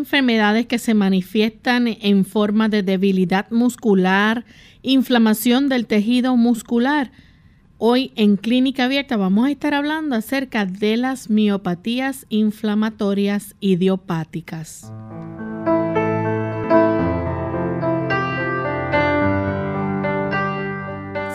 Enfermedades que se manifiestan en forma de debilidad muscular, inflamación del tejido muscular. Hoy en Clínica Abierta vamos a estar hablando acerca de las miopatías inflamatorias idiopáticas.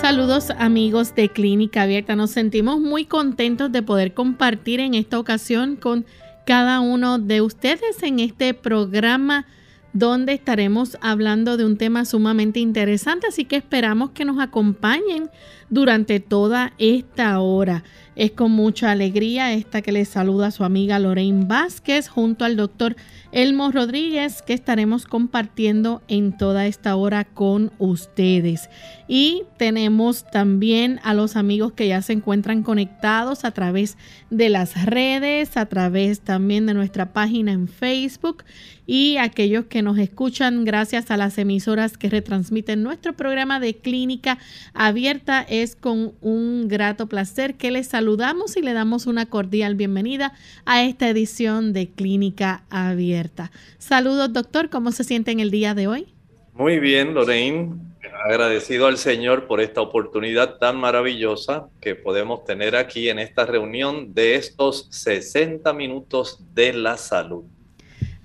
Saludos amigos de Clínica Abierta. Nos sentimos muy contentos de poder compartir en esta ocasión con cada uno de ustedes en este programa donde estaremos hablando de un tema sumamente interesante, así que esperamos que nos acompañen durante toda esta hora. Es con mucha alegría esta que les saluda su amiga Lorraine Vázquez junto al doctor Elmo Rodríguez que estaremos compartiendo en toda esta hora con ustedes. Y tenemos también a los amigos que ya se encuentran conectados a través de las redes, a través también de nuestra página en Facebook y aquellos que nos escuchan gracias a las emisoras que retransmiten nuestro programa de clínica abierta. Es con un grato placer que les saludamos y le damos una cordial bienvenida a esta edición de Clínica Abierta. Saludos, doctor, ¿cómo se siente en el día de hoy? Muy bien, Lorraine. Agradecido al Señor por esta oportunidad tan maravillosa que podemos tener aquí en esta reunión de estos 60 minutos de la salud.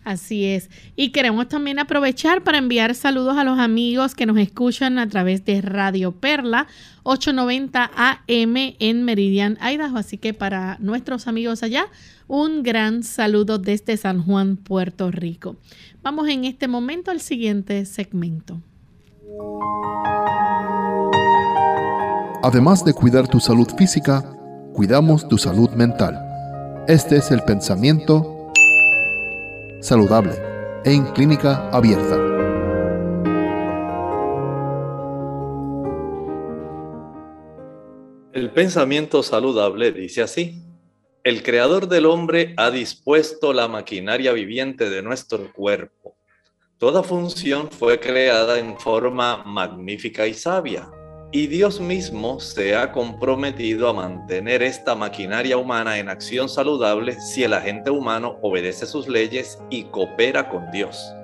Así es. Y queremos también aprovechar para enviar saludos a los amigos que nos escuchan a través de Radio Perla 890 AM en Meridian, Idaho. Así que para nuestros amigos allá, un gran saludo desde San Juan, Puerto Rico. Vamos en este momento al siguiente segmento. Además de cuidar tu salud física, cuidamos tu salud mental. Este es el pensamiento saludable en clínica abierta. El pensamiento saludable dice así. El creador del hombre ha dispuesto la maquinaria viviente de nuestro cuerpo. Toda función fue creada en forma magnífica y sabia y Dios mismo se ha comprometido a mantener esta maquinaria humana en acción saludable si el agente humano obedece sus leyes y coopera con Dios.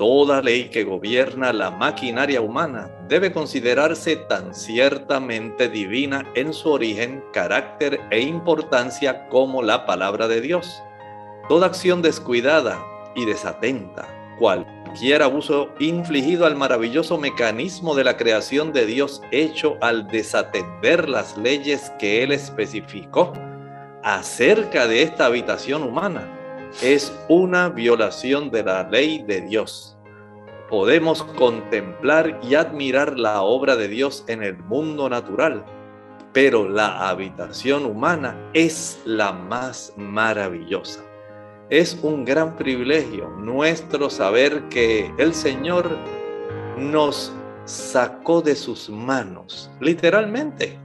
Toda ley que gobierna la maquinaria humana debe considerarse tan ciertamente divina en su origen, carácter e importancia como la palabra de Dios. Toda acción descuidada y desatenta, cual cualquier abuso infligido al maravilloso mecanismo de la creación de Dios hecho al desatender las leyes que Él especificó acerca de esta habitación humana es una violación de la ley de Dios. Podemos contemplar y admirar la obra de Dios en el mundo natural, pero la habitación humana es la más maravillosa. Es un gran privilegio nuestro saber que el Señor nos sacó de sus manos, literalmente.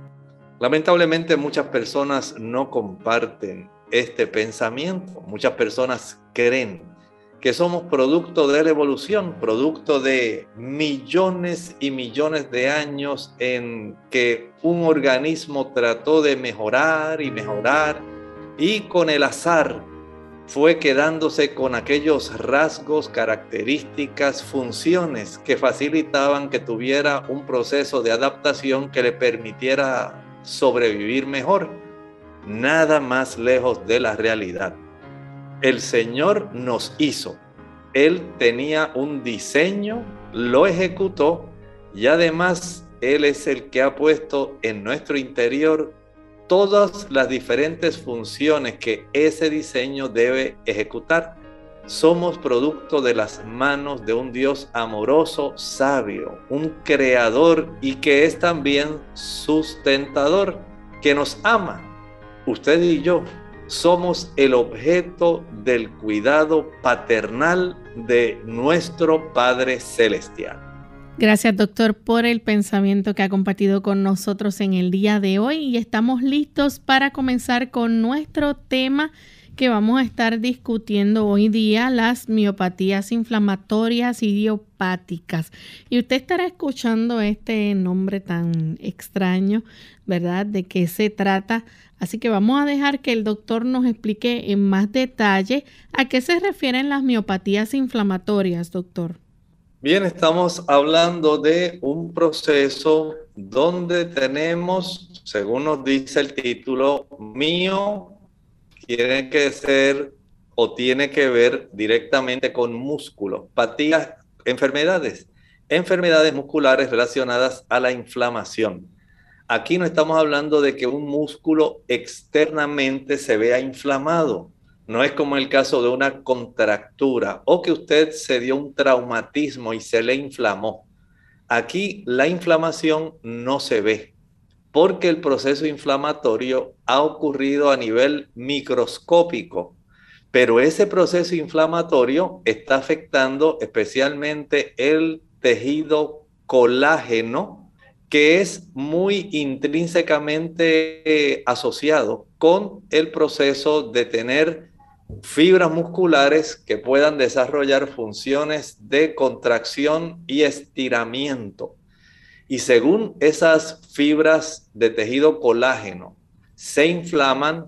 Lamentablemente muchas personas no comparten este pensamiento. Muchas personas creen que somos producto de la evolución, producto de millones y millones de años en que un organismo trató de mejorar y mejorar y con el azar fue quedándose con aquellos rasgos, características, funciones que facilitaban que tuviera un proceso de adaptación que le permitiera sobrevivir mejor. Nada más lejos de la realidad. El Señor nos hizo. Él tenía un diseño, lo ejecutó y además Él es el que ha puesto en nuestro interior todas las diferentes funciones que ese diseño debe ejecutar. somos producto de las manos de un Dios amoroso, sabio, un creador y que es también sustentador, que nos ama. Usted y yo somos el objeto del cuidado paternal de nuestro Padre Celestial. Gracias doctor por el pensamiento que ha compartido con nosotros en el día de hoy y estamos listos para comenzar con nuestro tema que vamos a estar discutiendo hoy día, las miopatías inflamatorias idiopáticas. Y usted estará escuchando este nombre tan extraño, ¿verdad? ¿De qué se trata? Así que vamos a dejar que el doctor nos explique en más detalle a qué se refieren las miopatías inflamatorias, doctor. Bien, estamos hablando de un proceso donde tenemos, según nos dice el título, mío tiene que ser o tiene que ver directamente con músculo, patías, enfermedades, enfermedades musculares relacionadas a la inflamación. Aquí no estamos hablando de que un músculo externamente se vea inflamado. No es como el caso de una contractura o que usted se dio un traumatismo y se le inflamó. Aquí la inflamación no se ve porque el proceso inflamatorio ha ocurrido a nivel microscópico, pero ese proceso inflamatorio está afectando especialmente el tejido colágeno, que es muy intrínsecamente asociado con el proceso de tener fibras musculares que puedan desarrollar funciones de contracción y estiramiento. Y según esas fibras de tejido colágeno se inflaman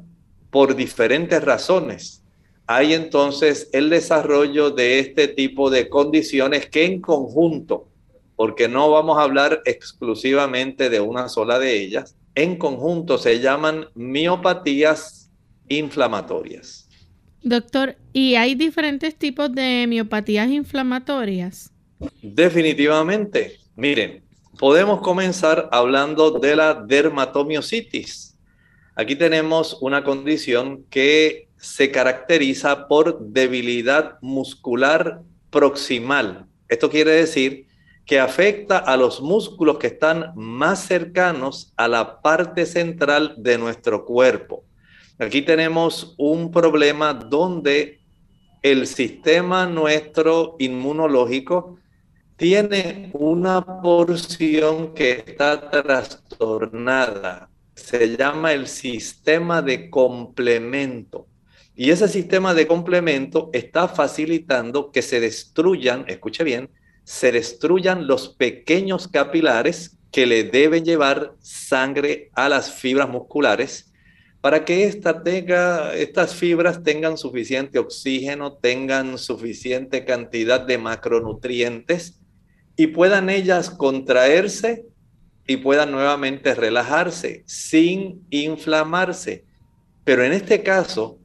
por diferentes razones, hay entonces el desarrollo de este tipo de condiciones que en conjunto, porque no vamos a hablar exclusivamente de una sola de ellas, en conjunto se llaman miopatías inflamatorias. Doctor, ¿y hay diferentes tipos de miopatías inflamatorias? Definitivamente. Miren, podemos comenzar hablando de la dermatomiositis. Aquí tenemos una condición que se caracteriza por debilidad muscular proximal. Esto quiere decir que afecta a los músculos que están más cercanos a la parte central de nuestro cuerpo. Aquí tenemos un problema donde el sistema nuestro inmunológico tiene una porción que está trastornada. Se llama el sistema de complemento. Y ese sistema de complemento está facilitando que se destruyan, escuche bien, se destruyan los pequeños capilares que le deben llevar sangre a las fibras musculares para que estas fibras tengan suficiente oxígeno, tengan suficiente cantidad de macronutrientes y puedan ellas contraerse y puedan nuevamente relajarse sin inflamarse. Pero en este caso,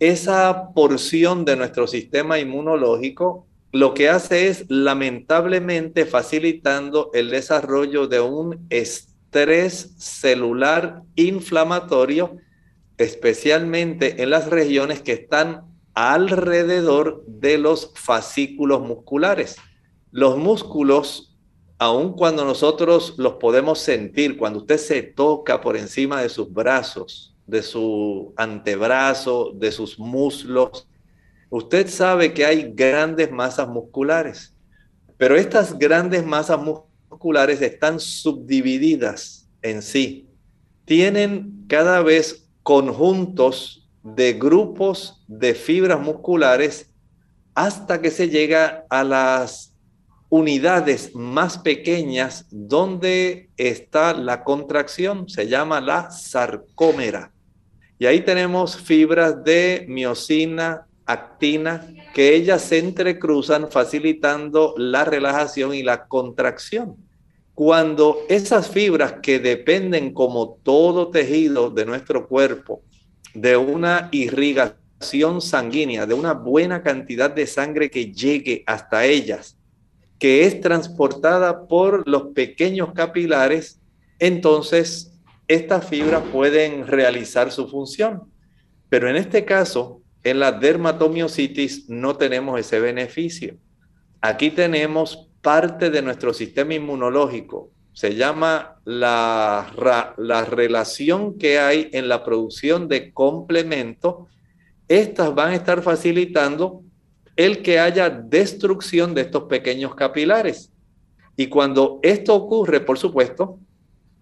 esa porción de nuestro sistema inmunológico lo que hace es lamentablemente facilitando el desarrollo de un estrés celular inflamatorio, especialmente en las regiones que están alrededor de los fascículos musculares. Los músculos, aun cuando nosotros los podemos sentir, cuando usted se toca por encima de sus brazos, de su antebrazo, de sus muslos, usted sabe que hay grandes masas musculares, pero estas grandes masas musculares están subdivididas en sí. Tienen cada vez conjuntos de grupos de fibras musculares hasta que se llega a las unidades más pequeñas donde está la contracción, se llama la sarcómera. Y ahí tenemos fibras de miocina, actina, que ellas se entrecruzan facilitando la relajación y la contracción. Cuando esas fibras que dependen como todo tejido de nuestro cuerpo de una irrigación sanguínea, de una buena cantidad de sangre que llegue hasta ellas, que es transportada por los pequeños capilares, entonces estas fibras pueden realizar su función. Pero en este caso, En la dermatomiositis no tenemos ese beneficio. Aquí tenemos parte de nuestro sistema inmunológico. Se llama la, la relación que hay en la producción de complemento. Estas van a estar facilitando el que haya destrucción de estos pequeños capilares. Y cuando esto ocurre, por supuesto,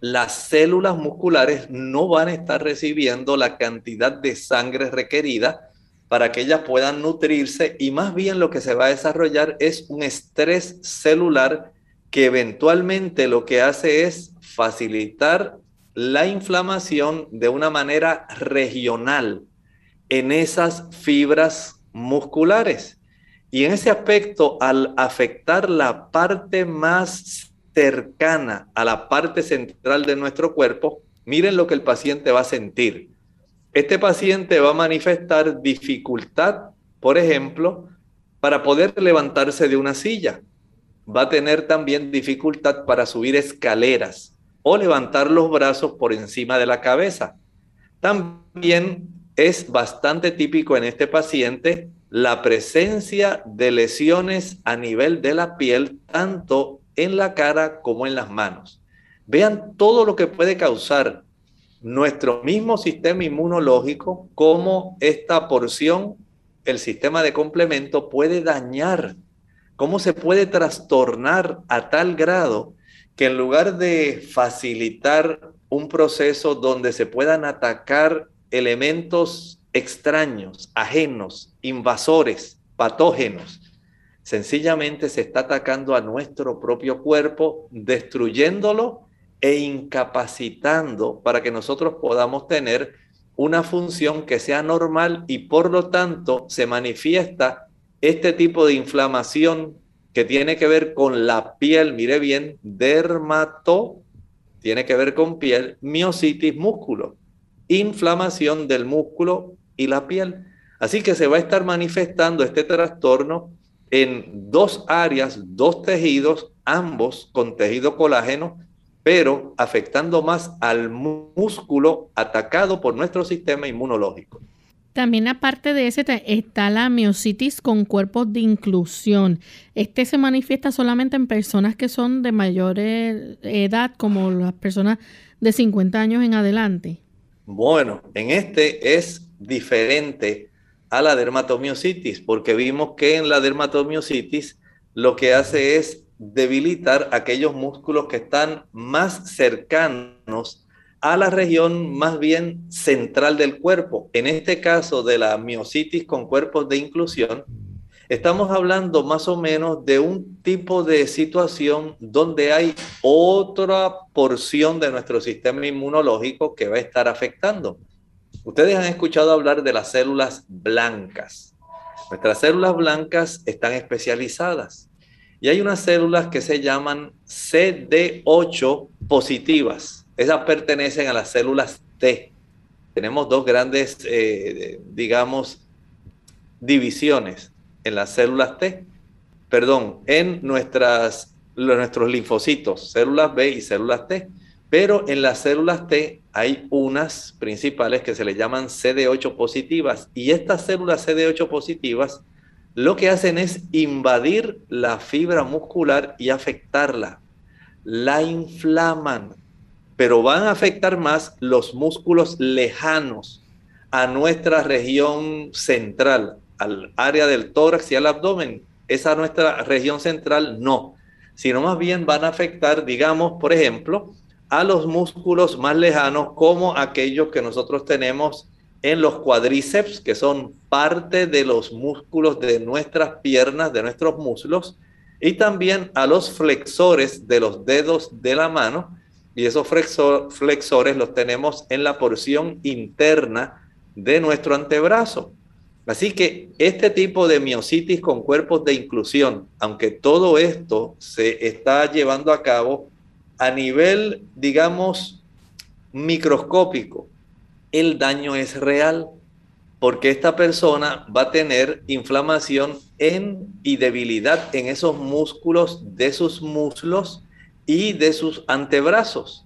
las células musculares no van a estar recibiendo la cantidad de sangre requerida para que ellas puedan nutrirse y más bien lo que se va a desarrollar es un estrés celular que eventualmente lo que hace es facilitar la inflamación de una manera regional en esas fibras musculares. Y en ese aspecto, al afectar la parte más cercana a la parte central de nuestro cuerpo, miren lo que el paciente va a sentir este paciente va a manifestar dificultad, por ejemplo, para poder levantarse de una silla. Va a tener también dificultad para subir escaleras o levantar los brazos por encima de la cabeza. También es bastante típico en este paciente la presencia de lesiones a nivel de la piel, tanto en la cara como en las manos. Vean todo lo que puede causar nuestro mismo sistema inmunológico, cómo esta porción, el sistema de complemento, puede dañar, cómo se puede trastornar a tal grado que en lugar de facilitar un proceso donde se puedan atacar elementos extraños, ajenos, invasores, patógenos, sencillamente se está atacando a nuestro propio cuerpo, destruyéndolo e incapacitando para que nosotros podamos tener una función que sea normal y por lo tanto se manifiesta este tipo de inflamación que tiene que ver con la piel, mire bien, dermato, tiene que ver con piel, miocitis, músculo, inflamación del músculo y la piel. Así que se va a estar manifestando este trastorno en dos áreas, dos tejidos, ambos con tejido colágeno, pero afectando más al músculo atacado por nuestro sistema inmunológico. También aparte de ese está la miocitis con cuerpos de inclusión. Este se manifiesta solamente en personas que son de mayor edad, como las personas de 50 años en adelante. Bueno, en este es diferente a la dermatomiositis, porque vimos que en la dermatomiositis lo que hace es debilitar aquellos músculos que están más cercanos a la región más bien central del cuerpo. En este caso de la miocitis con cuerpos de inclusión, estamos hablando más o menos de un tipo de situación donde hay otra porción de nuestro sistema inmunológico que va a estar afectando. Ustedes han escuchado hablar de las células blancas. Nuestras células blancas están especializadas y hay unas células que se llaman CD8 positivas. Esas pertenecen a las células T. Tenemos dos grandes, eh, digamos, divisiones en las células T, perdón, en nuestras, nuestros linfocitos, células B y células T. Pero en las células T hay unas principales que se le llaman CD8 positivas y estas células CD8 positivas lo que hacen es invadir la fibra muscular y afectarla. La inflaman, pero van a afectar más los músculos lejanos a nuestra región central, al área del tórax y al abdomen. Esa nuestra región central no, sino más bien van a afectar, digamos, por ejemplo, a los músculos más lejanos como aquellos que nosotros tenemos en los cuádriceps, que son parte de los músculos de nuestras piernas, de nuestros muslos, y también a los flexores de los dedos de la mano. Y esos flexores los tenemos en la porción interna de nuestro antebrazo. Así que este tipo de miocitis con cuerpos de inclusión, aunque todo esto se está llevando a cabo a nivel, digamos, microscópico, el daño es real, porque esta persona va a tener inflamación en y debilidad en esos músculos de sus muslos y de sus antebrazos.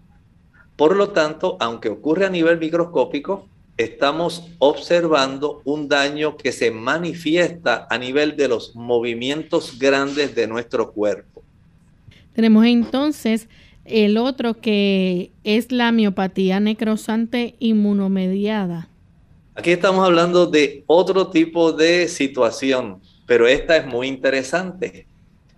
Por lo tanto, aunque ocurre a nivel microscópico, estamos observando un daño que se manifiesta a nivel de los movimientos grandes de nuestro cuerpo. Tenemos entonces el otro que es la miopatía necrosante inmunomediada. Aquí estamos hablando de otro tipo de situación, pero esta es muy interesante.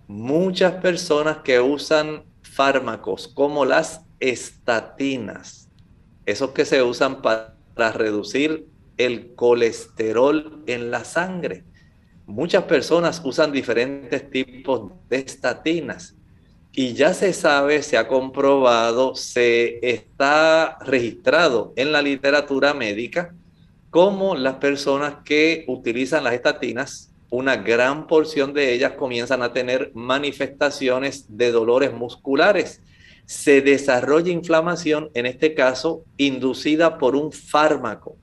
Muchas personas que usan fármacos como las estatinas, esos que se usan para reducir el colesterol en la sangre. Muchas personas usan diferentes tipos de estatinas y ya se sabe, se ha comprobado, se está registrado en la literatura médica como las personas que utilizan las estatinas, una gran porción de ellas comienzan a tener manifestaciones de dolores musculares. Se desarrolla inflamación, en este caso, inducida por un fármaco.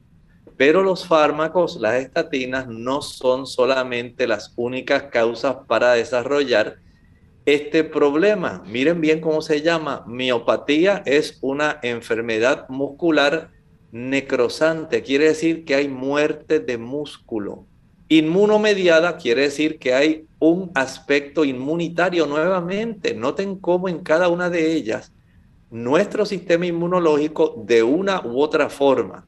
Pero los fármacos, las estatinas, no son solamente las únicas causas para desarrollar este problema. Miren bien cómo se llama. Miopatía es una enfermedad muscular necrosante, quiere decir que hay muerte de músculo. Inmunomediada quiere decir que hay un aspecto inmunitario nuevamente. Noten cómo en cada una de ellas nuestro sistema inmunológico de una u otra forma.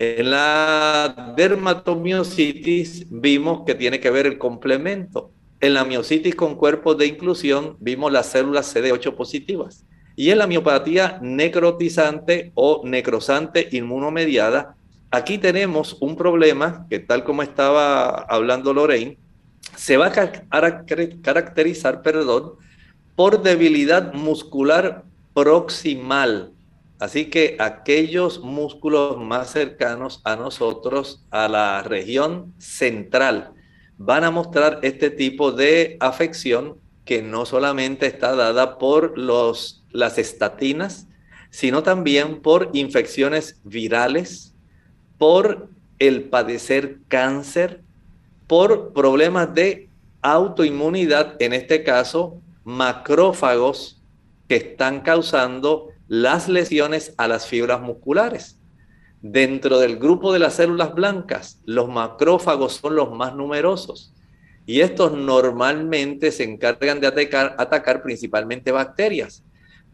En la dermatomiositis vimos que tiene que ver el complemento. En la miocitis con cuerpos de inclusión vimos las células CD8 positivas. Y en la miopatía necrotizante o necrosante inmunomediada, aquí tenemos un problema que tal como estaba hablando Lorraine, se va a caracterizar, perdón, por debilidad muscular proximal. Así que aquellos músculos más cercanos a nosotros, a la región central, van a mostrar este tipo de afección que no solamente está dada por los, las estatinas, sino también por infecciones virales, por el padecer cáncer, por problemas de autoinmunidad, en este caso, macrófagos que están causando las lesiones a las fibras musculares. Dentro del grupo de las células blancas, los macrófagos son los más numerosos y estos normalmente se encargan de atacar, atacar principalmente bacterias.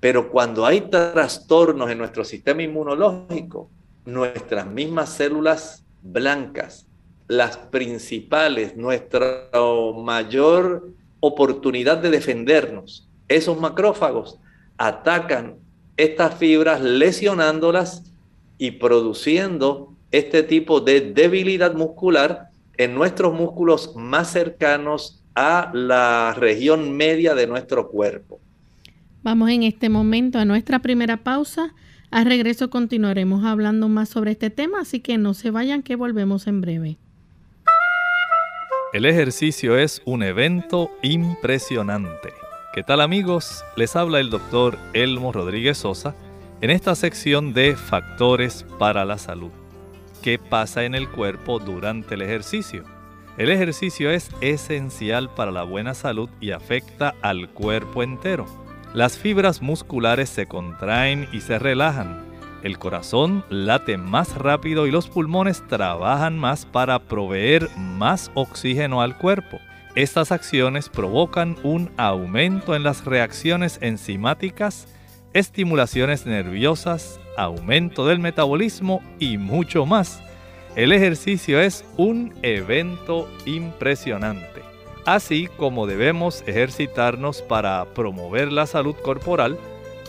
Pero cuando hay trastornos en nuestro sistema inmunológico, nuestras mismas células blancas, las principales, nuestra mayor oportunidad de defendernos, esos macrófagos atacan estas fibras lesionándolas y produciendo este tipo de debilidad muscular en nuestros músculos más cercanos a la región media de nuestro cuerpo. Vamos en este momento a nuestra primera pausa. Al regreso continuaremos hablando más sobre este tema, así que no se vayan que volvemos en breve. El ejercicio es un evento impresionante. ¿Qué tal amigos? Les habla el doctor Elmo Rodríguez Sosa en esta sección de factores para la salud. ¿Qué pasa en el cuerpo durante el ejercicio? El ejercicio es esencial para la buena salud y afecta al cuerpo entero. Las fibras musculares se contraen y se relajan. El corazón late más rápido y los pulmones trabajan más para proveer más oxígeno al cuerpo. Estas acciones provocan un aumento en las reacciones enzimáticas estimulaciones nerviosas, aumento del metabolismo y mucho más. El ejercicio es un evento impresionante. Así como debemos ejercitarnos para promover la salud corporal,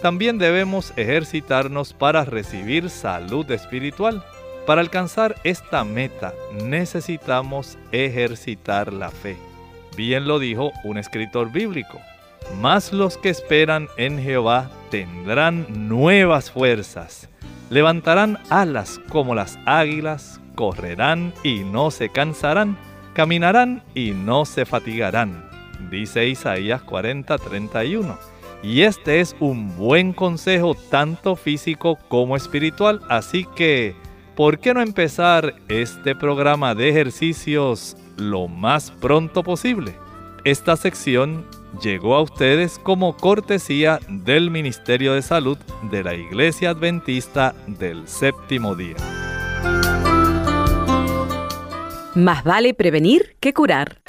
también debemos ejercitarnos para recibir salud espiritual. Para alcanzar esta meta necesitamos ejercitar la fe. Bien lo dijo un escritor bíblico. Más los que esperan en Jehová tendrán nuevas fuerzas. Levantarán alas como las águilas, correrán y no se cansarán, caminarán y no se fatigarán. Dice Isaías 40:31. Y este es un buen consejo tanto físico como espiritual, así que, ¿por qué no empezar este programa de ejercicios lo más pronto posible? Esta sección llegó a ustedes como cortesía del Ministerio de Salud de la Iglesia Adventista del Séptimo Día. Más vale prevenir que curar.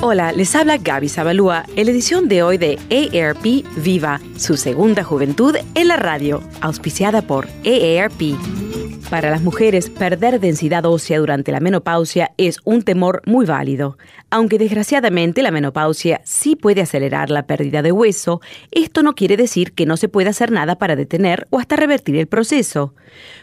Hola, les habla Gaby Zabalúa en la edición de hoy de AARP Viva, su segunda juventud en la radio, auspiciada por AARP. Para las mujeres, perder densidad ósea durante la menopausia es un temor muy válido. Aunque desgraciadamente la menopausia sí puede acelerar la pérdida de hueso, esto no quiere decir que no se pueda hacer nada para detener o hasta revertir el proceso.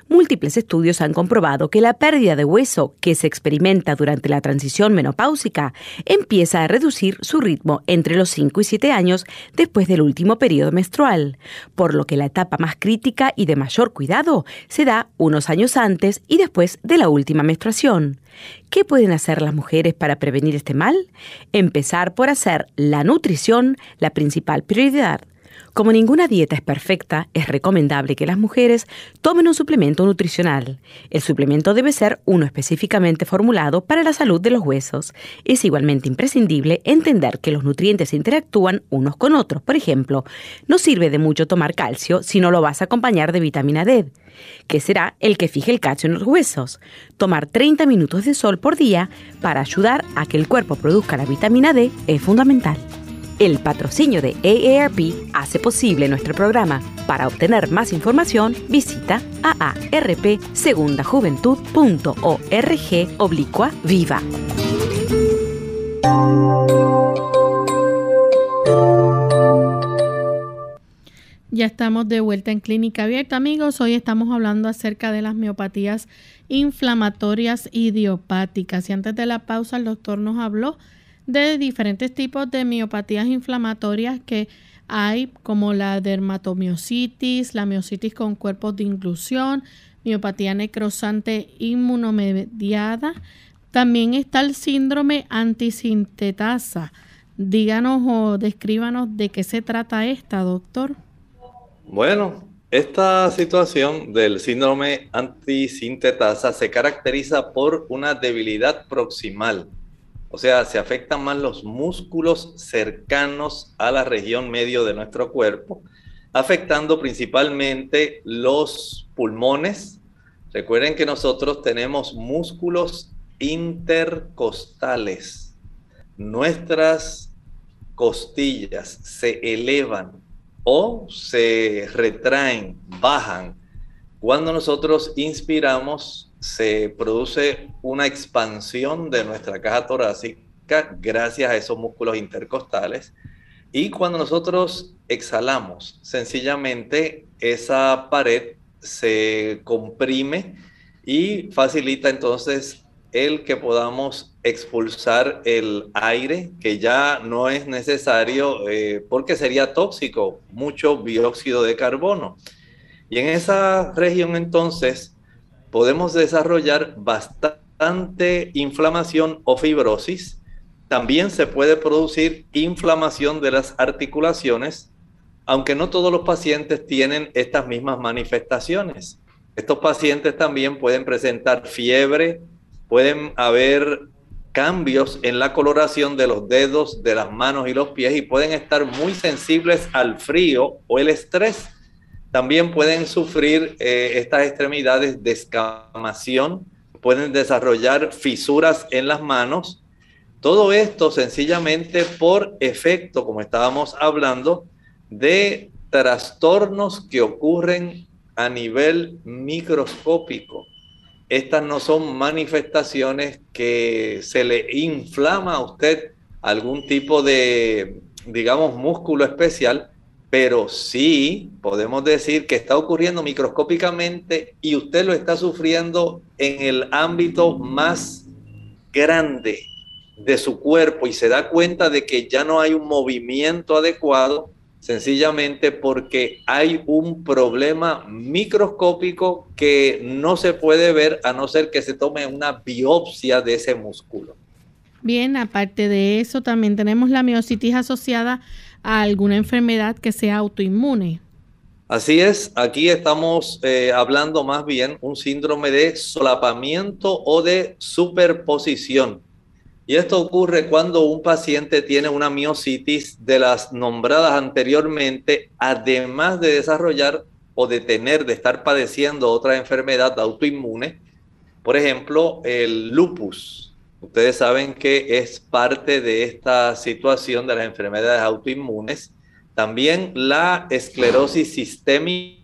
Múltiples estudios han comprobado que la pérdida de hueso que se experimenta durante la transición menopáusica empieza a reducir su ritmo entre los 5 y 7 años después del último periodo menstrual, por lo que la etapa más crítica y de mayor cuidado se da unos años antes y después de la última menstruación. ¿Qué pueden hacer las mujeres para prevenir este mal? Empezar por hacer la nutrición la principal prioridad. Como ninguna dieta es perfecta, es recomendable que las mujeres tomen un suplemento nutricional. El suplemento debe ser uno específicamente formulado para la salud de los huesos. Es igualmente imprescindible entender que los nutrientes interactúan unos con otros. Por ejemplo, no sirve de mucho tomar calcio si no lo vas a acompañar de vitamina D, que será el que fije el calcio en los huesos. Tomar 30 minutos de sol por día para ayudar a que el cuerpo produzca la vitamina D es fundamental. El patrocinio de AARP hace posible nuestro programa. Para obtener más información, visita aarpsegundajuventud.org oblicua viva. Ya estamos de vuelta en Clínica Abierta, amigos. Hoy estamos hablando acerca de las miopatías inflamatorias idiopáticas. Y antes de la pausa, el doctor nos habló de diferentes tipos de miopatías inflamatorias que hay, como la dermatomiositis, la miositis con cuerpos de inclusión, miopatía necrosante inmunomediada. También está el síndrome antisintetasa. Díganos o descríbanos de qué se trata esta, doctor. Bueno, esta situación del síndrome antisintetasa se caracteriza por una debilidad proximal o sea, se afectan más los músculos cercanos a la región medio de nuestro cuerpo, afectando principalmente los pulmones. Recuerden que nosotros tenemos músculos intercostales. Nuestras costillas se elevan o se retraen, bajan. Cuando nosotros inspiramos se produce una expansión de nuestra caja torácica gracias a esos músculos intercostales. Y cuando nosotros exhalamos, sencillamente esa pared se comprime y facilita entonces el que podamos expulsar el aire, que ya no es necesario eh, porque sería tóxico, mucho dióxido de carbono. Y en esa región entonces podemos desarrollar bastante inflamación o fibrosis. También se puede producir inflamación de las articulaciones, aunque no todos los pacientes tienen estas mismas manifestaciones. Estos pacientes también pueden presentar fiebre, pueden haber cambios en la coloración de los dedos, de las manos y los pies y pueden estar muy sensibles al frío o el estrés. También pueden sufrir eh, estas extremidades de escamación, pueden desarrollar fisuras en las manos. Todo esto sencillamente por efecto, como estábamos hablando, de trastornos que ocurren a nivel microscópico. Estas no son manifestaciones que se le inflama a usted algún tipo de, digamos, músculo especial, pero sí podemos decir que está ocurriendo microscópicamente y usted lo está sufriendo en el ámbito más grande de su cuerpo y se da cuenta de que ya no hay un movimiento adecuado sencillamente porque hay un problema microscópico que no se puede ver a no ser que se tome una biopsia de ese músculo. Bien, aparte de eso, también tenemos la miositis asociada a alguna enfermedad que sea autoinmune. Así es, aquí estamos eh, hablando más bien un síndrome de solapamiento o de superposición. Y esto ocurre cuando un paciente tiene una miositis de las nombradas anteriormente, además de desarrollar o de tener, de estar padeciendo otra enfermedad autoinmune, Por ejemplo, el lupus. Ustedes saben que es parte de esta situación de las enfermedades autoinmunes. También la esclerosis sistémica,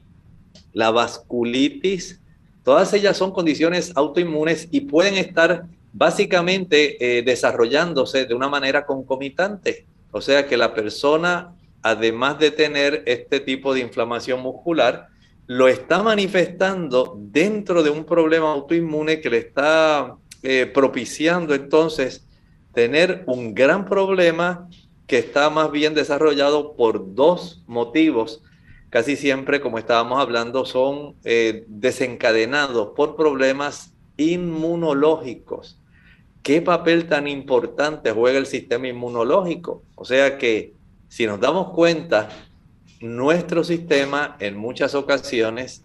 la vasculitis, todas ellas son condiciones autoinmunes y pueden estar básicamente eh, desarrollándose de una manera concomitante. O sea que la persona, además de tener este tipo de inflamación muscular, lo está manifestando dentro de un problema autoinmune que le está eh, propiciando entonces tener un gran problema que está más bien desarrollado por dos motivos. Casi siempre, como estábamos hablando, son eh, desencadenados por problemas inmunológicos. ¿Qué papel tan importante juega el sistema inmunológico? O sea que si nos damos cuenta, nuestro sistema en muchas ocasiones,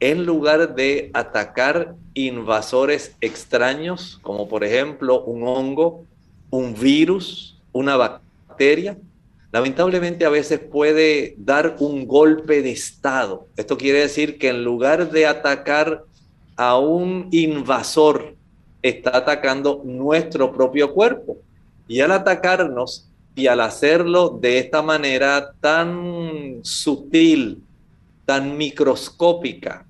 en lugar de atacar invasores extraños, como por ejemplo un hongo, un virus, una bacteria, lamentablemente a veces puede dar un golpe de estado. Esto quiere decir que en lugar de atacar a un invasor, está atacando nuestro propio cuerpo. Y al atacarnos y al hacerlo de esta manera tan sutil, tan microscópica,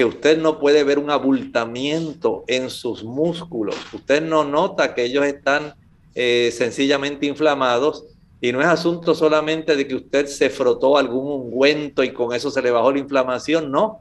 que usted no puede ver un abultamiento en sus músculos, usted no nota que ellos están eh, sencillamente inflamados y no es asunto solamente de que usted se frotó algún ungüento y con eso se le bajó la inflamación, no,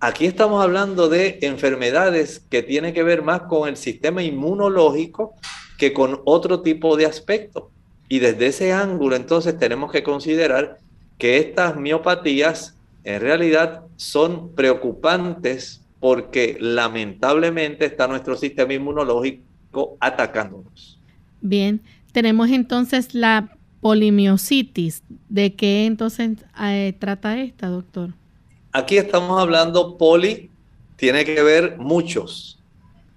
Aquí estamos hablando de enfermedades que tienen que ver más con el sistema inmunológico que con otro tipo de aspecto. Y desde ese ángulo entonces tenemos que considerar que estas miopatías en realidad son preocupantes porque lamentablemente está nuestro sistema inmunológico atacándonos. Bien, tenemos entonces la polimiositis. ¿De qué entonces eh, trata esta, doctor? Aquí estamos hablando poli, tiene que ver muchos.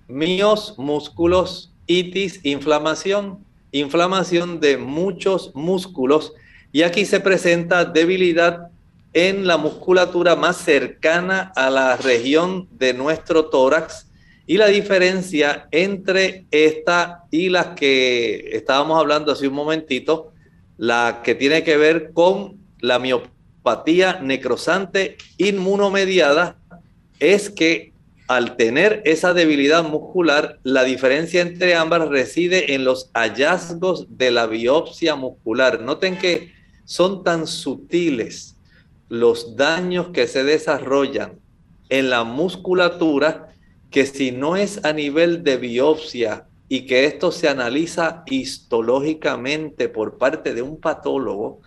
Míos, músculos, itis, inflamación, inflamación de muchos músculos. Y aquí se presenta debilidad en la musculatura más cercana a la región de nuestro tórax. Y la diferencia entre esta y las que estábamos hablando hace un momentito, la que tiene que ver con la miopatía Patía necrosante inmunomediada es que al tener esa debilidad muscular, la diferencia entre ambas reside en los hallazgos de la biopsia muscular. Noten que son tan sutiles los daños que se desarrollan en la musculatura que si no es a nivel de biopsia y que esto se analiza histológicamente por parte de un patólogo,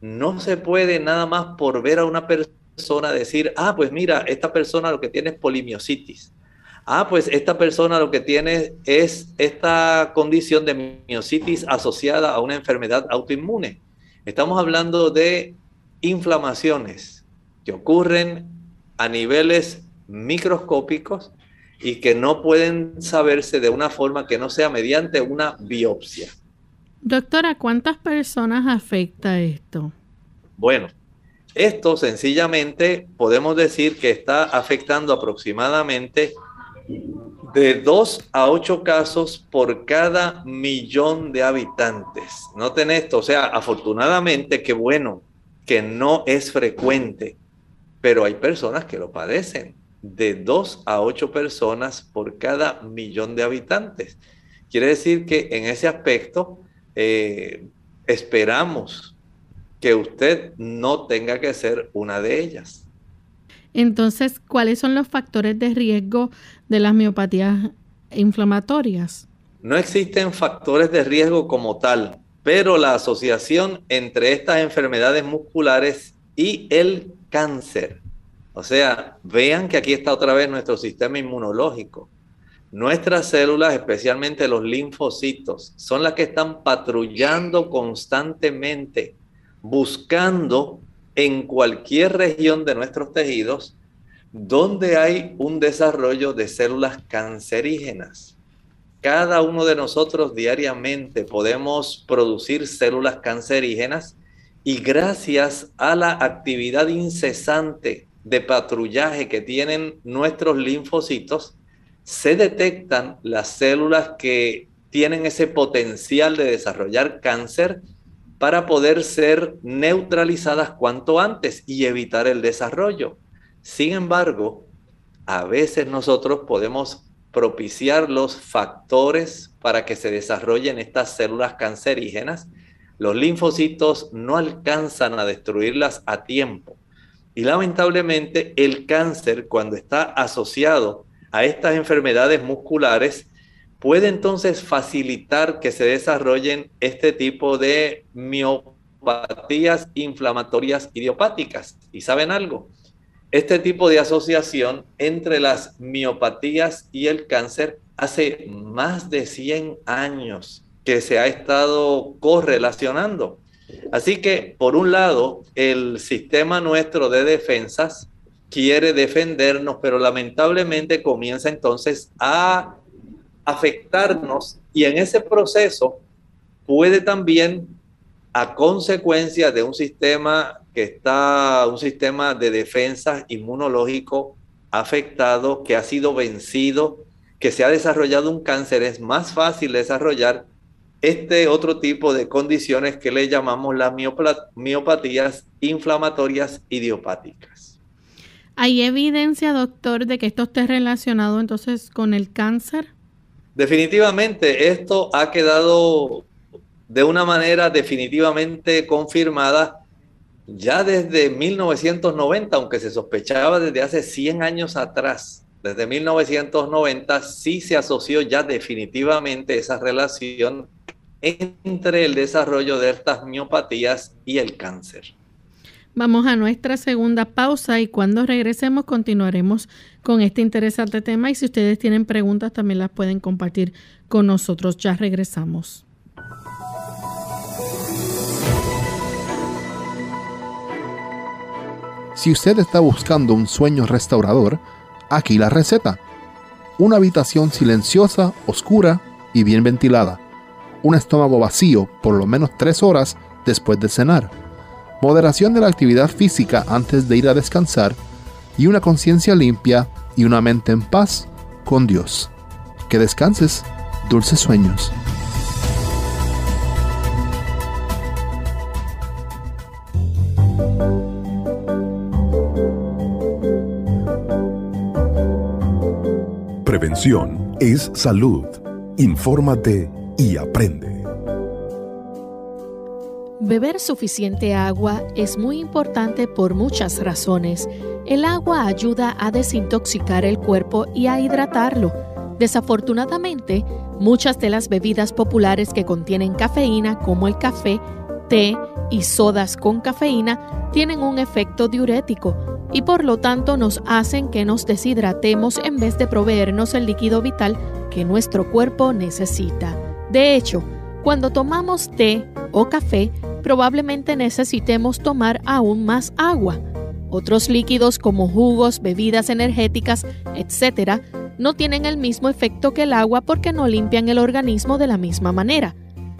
no se puede nada más por ver a una persona decir, ah, pues mira, esta persona lo que tiene es polimiositis. Ah, pues esta persona lo que tiene es esta condición de miositis asociada a una enfermedad autoinmune. Estamos hablando de inflamaciones que ocurren a niveles microscópicos y que no pueden saberse de una forma que no sea mediante una biopsia. Doctora, ¿cuántas personas afecta esto? Bueno, esto sencillamente podemos decir que está afectando aproximadamente de 2 a 8 casos por cada millón de habitantes. Noten esto, o sea, afortunadamente, qué bueno, que no es frecuente, pero hay personas que lo padecen, de 2 a 8 personas por cada millón de habitantes. Quiere decir que en ese aspecto eh, esperamos que usted no tenga que ser una de ellas. Entonces, ¿cuáles son los factores de riesgo de las miopatías inflamatorias? No existen factores de riesgo como tal, pero la asociación entre estas enfermedades musculares y el cáncer. O sea, vean que aquí está otra vez nuestro sistema inmunológico. Nuestras células, especialmente los linfocitos, son las que están patrullando constantemente, buscando en cualquier región de nuestros tejidos donde hay un desarrollo de células cancerígenas. Cada uno de nosotros diariamente podemos producir células cancerígenas y gracias a la actividad incesante de patrullaje que tienen nuestros linfocitos, se detectan las células que tienen ese potencial de desarrollar cáncer para poder ser neutralizadas cuanto antes y evitar el desarrollo. Sin embargo, a veces nosotros podemos propiciar los factores para que se desarrollen estas células cancerígenas. Los linfocitos no alcanzan a destruirlas a tiempo. Y lamentablemente el cáncer, cuando está asociado a estas enfermedades musculares, puede entonces facilitar que se desarrollen este tipo de miopatías inflamatorias idiopáticas. ¿Y saben algo? Este tipo de asociación entre las miopatías y el cáncer hace más de 100 años que se ha estado correlacionando. Así que, por un lado, el sistema nuestro de defensas quiere defendernos, pero lamentablemente comienza entonces a afectarnos y en ese proceso puede también, a consecuencia de un sistema que está, un sistema de defensa inmunológico afectado, que ha sido vencido, que se ha desarrollado un cáncer, es más fácil desarrollar este otro tipo de condiciones que le llamamos las miopatías inflamatorias idiopáticas. ¿Hay evidencia, doctor, de que esto esté relacionado entonces con el cáncer? Definitivamente, esto ha quedado de una manera definitivamente confirmada ya desde 1990, aunque se sospechaba desde hace 100 años atrás. Desde 1990 sí se asoció ya definitivamente esa relación entre el desarrollo de estas miopatías y el cáncer. Vamos a nuestra segunda pausa y cuando regresemos continuaremos con este interesante tema y si ustedes tienen preguntas también las pueden compartir con nosotros. Ya regresamos. Si usted está buscando un sueño restaurador, aquí la receta. Una habitación silenciosa, oscura y bien ventilada. Un estómago vacío por lo menos tres horas después de cenar moderación de la actividad física antes de ir a descansar y una conciencia limpia y una mente en paz con Dios. Que descanses, dulces sueños. Es salud. Infórmate y aprende. Beber suficiente agua es muy importante por muchas razones. El agua ayuda a desintoxicar el cuerpo y a hidratarlo. Desafortunadamente, muchas de las bebidas populares que contienen cafeína, como el café, té y sodas con cafeína, tienen un efecto diurético y por lo tanto nos hacen que nos deshidratemos en vez de proveernos el líquido vital que nuestro cuerpo necesita. De hecho, cuando tomamos té o café, probablemente necesitemos tomar aún más agua. Otros líquidos como jugos, bebidas energéticas, etc., no tienen el mismo efecto que el agua porque no limpian el organismo de la misma manera.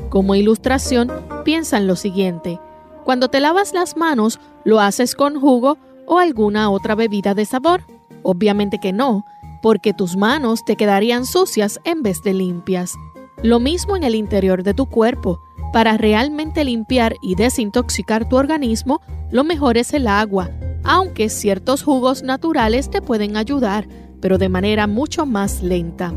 Como ilustración, piensa en lo siguiente. Cuando te lavas las manos, ¿lo haces con jugo o alguna otra bebida de sabor? Obviamente que no, porque tus manos te quedarían sucias en vez de limpias. Lo mismo en el interior de tu cuerpo. Para realmente limpiar y desintoxicar tu organismo, lo mejor es el agua, aunque ciertos jugos naturales te pueden ayudar, pero de manera mucho más lenta.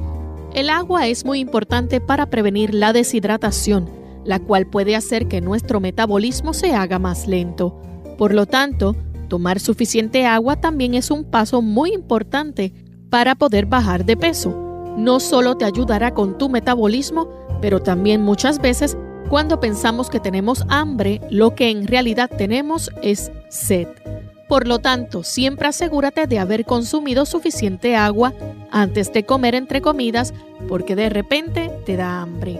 El agua es muy importante para prevenir la deshidratación, la cual puede hacer que nuestro metabolismo se haga más lento. Por lo tanto, tomar suficiente agua también es un paso muy importante para poder bajar de peso no solo te ayudará con tu metabolismo, pero también muchas veces cuando pensamos que tenemos hambre, lo que en realidad tenemos es sed. Por lo tanto, siempre asegúrate de haber consumido suficiente agua antes de comer entre comidas, porque de repente te da hambre.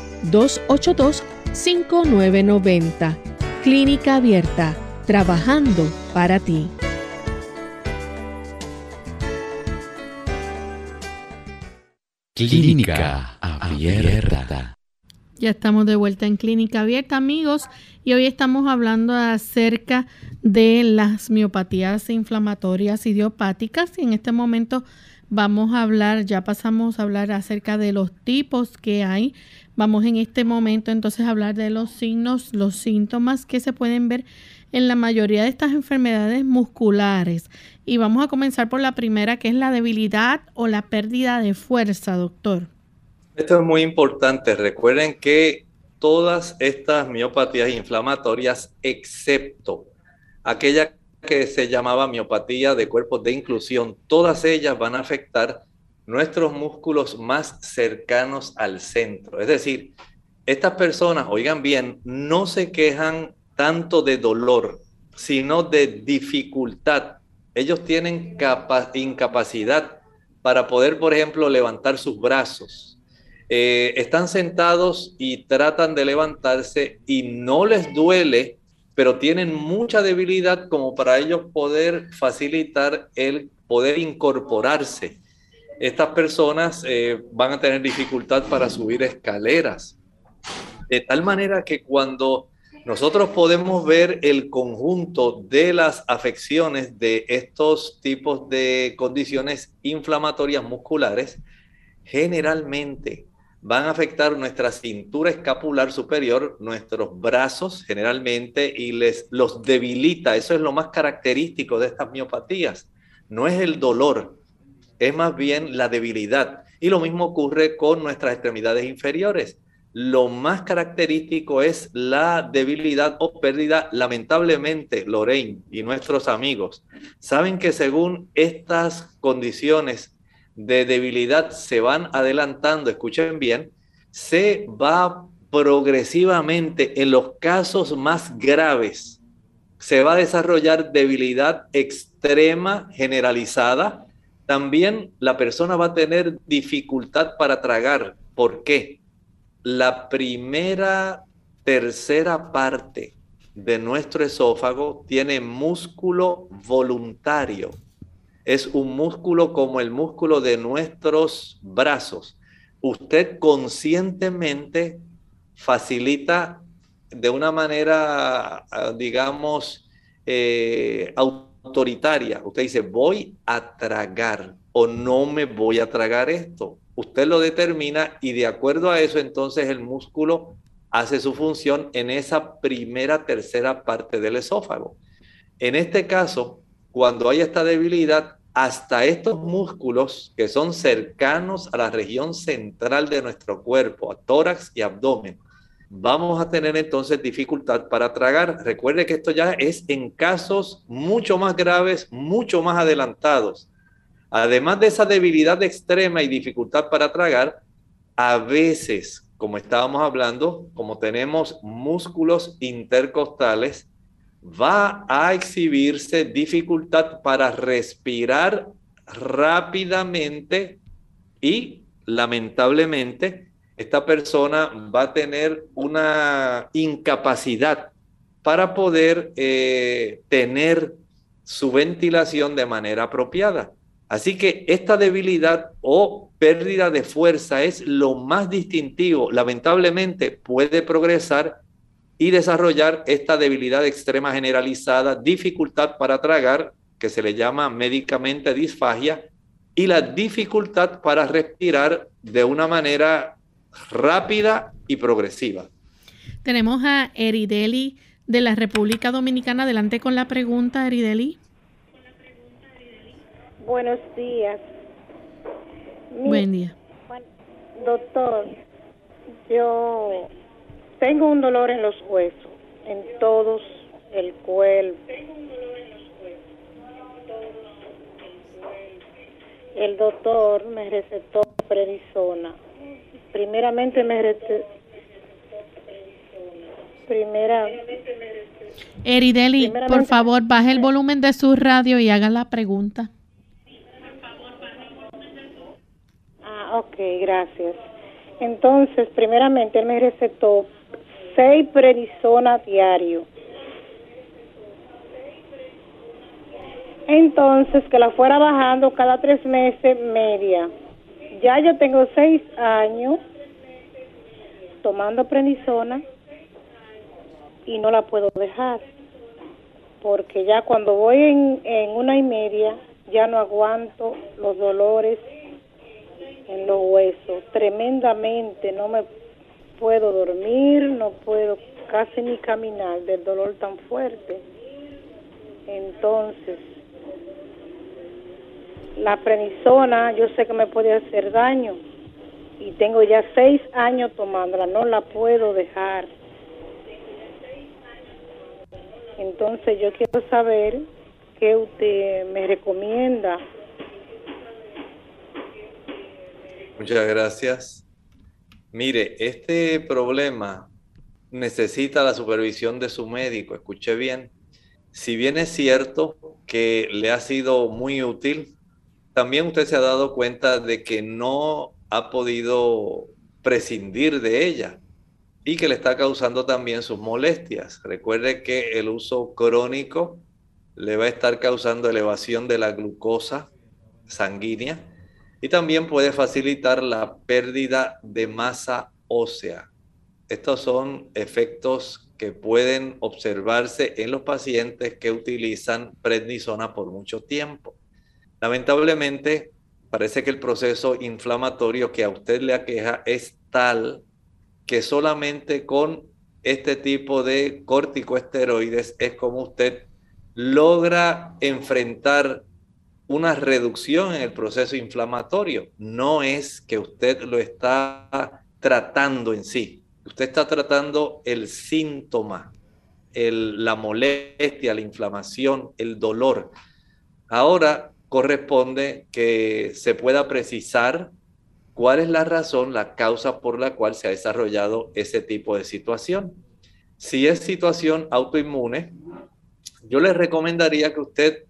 787-282-5990. Clínica Abierta, trabajando para ti. Clínica Abierta. Ya estamos de vuelta en Clínica Abierta, amigos, y hoy estamos hablando acerca de las miopatías inflamatorias idiopáticas y en este momento vamos a hablar, ya pasamos a hablar acerca de los tipos que hay. Vamos en este momento entonces a hablar de los signos, los síntomas que se pueden ver en la mayoría de estas enfermedades musculares. Y vamos a comenzar por la primera, que es la debilidad o la pérdida de fuerza, doctor. Esto es muy importante. Recuerden que todas estas miopatías inflamatorias, excepto aquella que se llamaba miopatía de cuerpos de inclusión, todas ellas van a afectar nuestros músculos más cercanos al centro. Es decir, estas personas, oigan bien, no se quejan tanto de dolor, sino de dificultad. Ellos tienen incapacidad para poder, por ejemplo, levantar sus brazos, eh, están sentados y tratan de levantarse y no les duele, pero tienen mucha debilidad como para ellos poder facilitar el poder incorporarse. Estas personas eh, van a tener dificultad para subir escaleras. De tal manera que cuando nosotros podemos ver el conjunto de las afecciones de estos tipos de condiciones inflamatorias musculares, generalmente van a afectar nuestra cintura escapular superior, nuestros brazos generalmente, y les los debilita. Eso es lo más característico de estas miopatías. No es el dolor, es más bien la debilidad. Y lo mismo ocurre con nuestras extremidades inferiores. Lo más característico es la debilidad o pérdida. Lamentablemente, Lorraine y nuestros amigos saben que según estas condiciones de debilidad se van adelantando, escuchen bien, se va progresivamente en los casos más graves, se va a desarrollar debilidad extrema generalizada. También la persona va a tener dificultad para tragar. ¿Por qué? La primera tercera parte de nuestro esófago tiene músculo voluntario es un músculo como el músculo de nuestros brazos. Usted conscientemente facilita de una manera, ah, digamos, eh, autoritaria. Usted dice, voy a tragar o no me voy a tragar esto. Usted lo determina y de acuerdo a eso, entonces el músculo hace su función en esa primera, tercera parte del esófago. En este caso, cuando hay esta debilidad, hasta estos músculos que son cercanos a la región central de nuestro cuerpo, a tórax y abdomen, vamos a tener entonces dificultad para tragar. Recuerde que esto ya es en casos mucho más graves, mucho más adelantados. Además de esa debilidad extrema y dificultad para tragar, a veces, como estábamos hablando, como tenemos músculos intercostales, va a exhibirse dificultad para respirar rápidamente y lamentablemente esta persona va a tener una incapacidad para poder eh, tener su ventilación de manera apropiada. Así que esta debilidad o pérdida de fuerza es lo más distintivo. Lamentablemente puede progresar y desarrollar esta debilidad extrema generalizada, dificultad para tragar, que se le llama médicamente disfagia, y la dificultad para respirar de una manera rápida y progresiva. Tenemos a Erideli de la República Dominicana. Adelante con la pregunta, Erideli. Buenos días. Buen día. Doctor, yo tengo un dolor en los huesos, en todos el cuerpo. El doctor me recetó prednisona. Primeramente me recetó Primera. Erideli, por favor, baje el volumen de su radio y haga la pregunta. Ah, ok, gracias. Entonces, primeramente, él me recetó seis prednisona diario. Entonces, que la fuera bajando cada tres meses media. Ya yo tengo seis años tomando prednisona y no la puedo dejar. Porque ya cuando voy en, en una y media, ya no aguanto los dolores en los huesos tremendamente. No me puedo dormir, no puedo casi ni caminar del dolor tan fuerte. Entonces, la prednisona yo sé que me puede hacer daño y tengo ya seis años tomándola, no la puedo dejar. Entonces yo quiero saber qué usted me recomienda. Muchas gracias. Mire, este problema necesita la supervisión de su médico. Escuche bien. Si bien es cierto que le ha sido muy útil, también usted se ha dado cuenta de que no ha podido prescindir de ella y que le está causando también sus molestias. Recuerde que el uso crónico le va a estar causando elevación de la glucosa sanguínea y también puede facilitar la pérdida de masa ósea. Estos son efectos que pueden observarse en los pacientes que utilizan prednisona por mucho tiempo. Lamentablemente, parece que el proceso inflamatorio que a usted le aqueja es tal que solamente con este tipo de corticosteroides es como usted logra enfrentar una reducción en el proceso inflamatorio. No es que usted lo está tratando en sí. Usted está tratando el síntoma, la molestia, la inflamación, el dolor. Ahora corresponde que se pueda precisar cuál es la razón, la causa por la cual se ha desarrollado ese tipo de situación. Si es situación autoinmune, yo le recomendaría que usted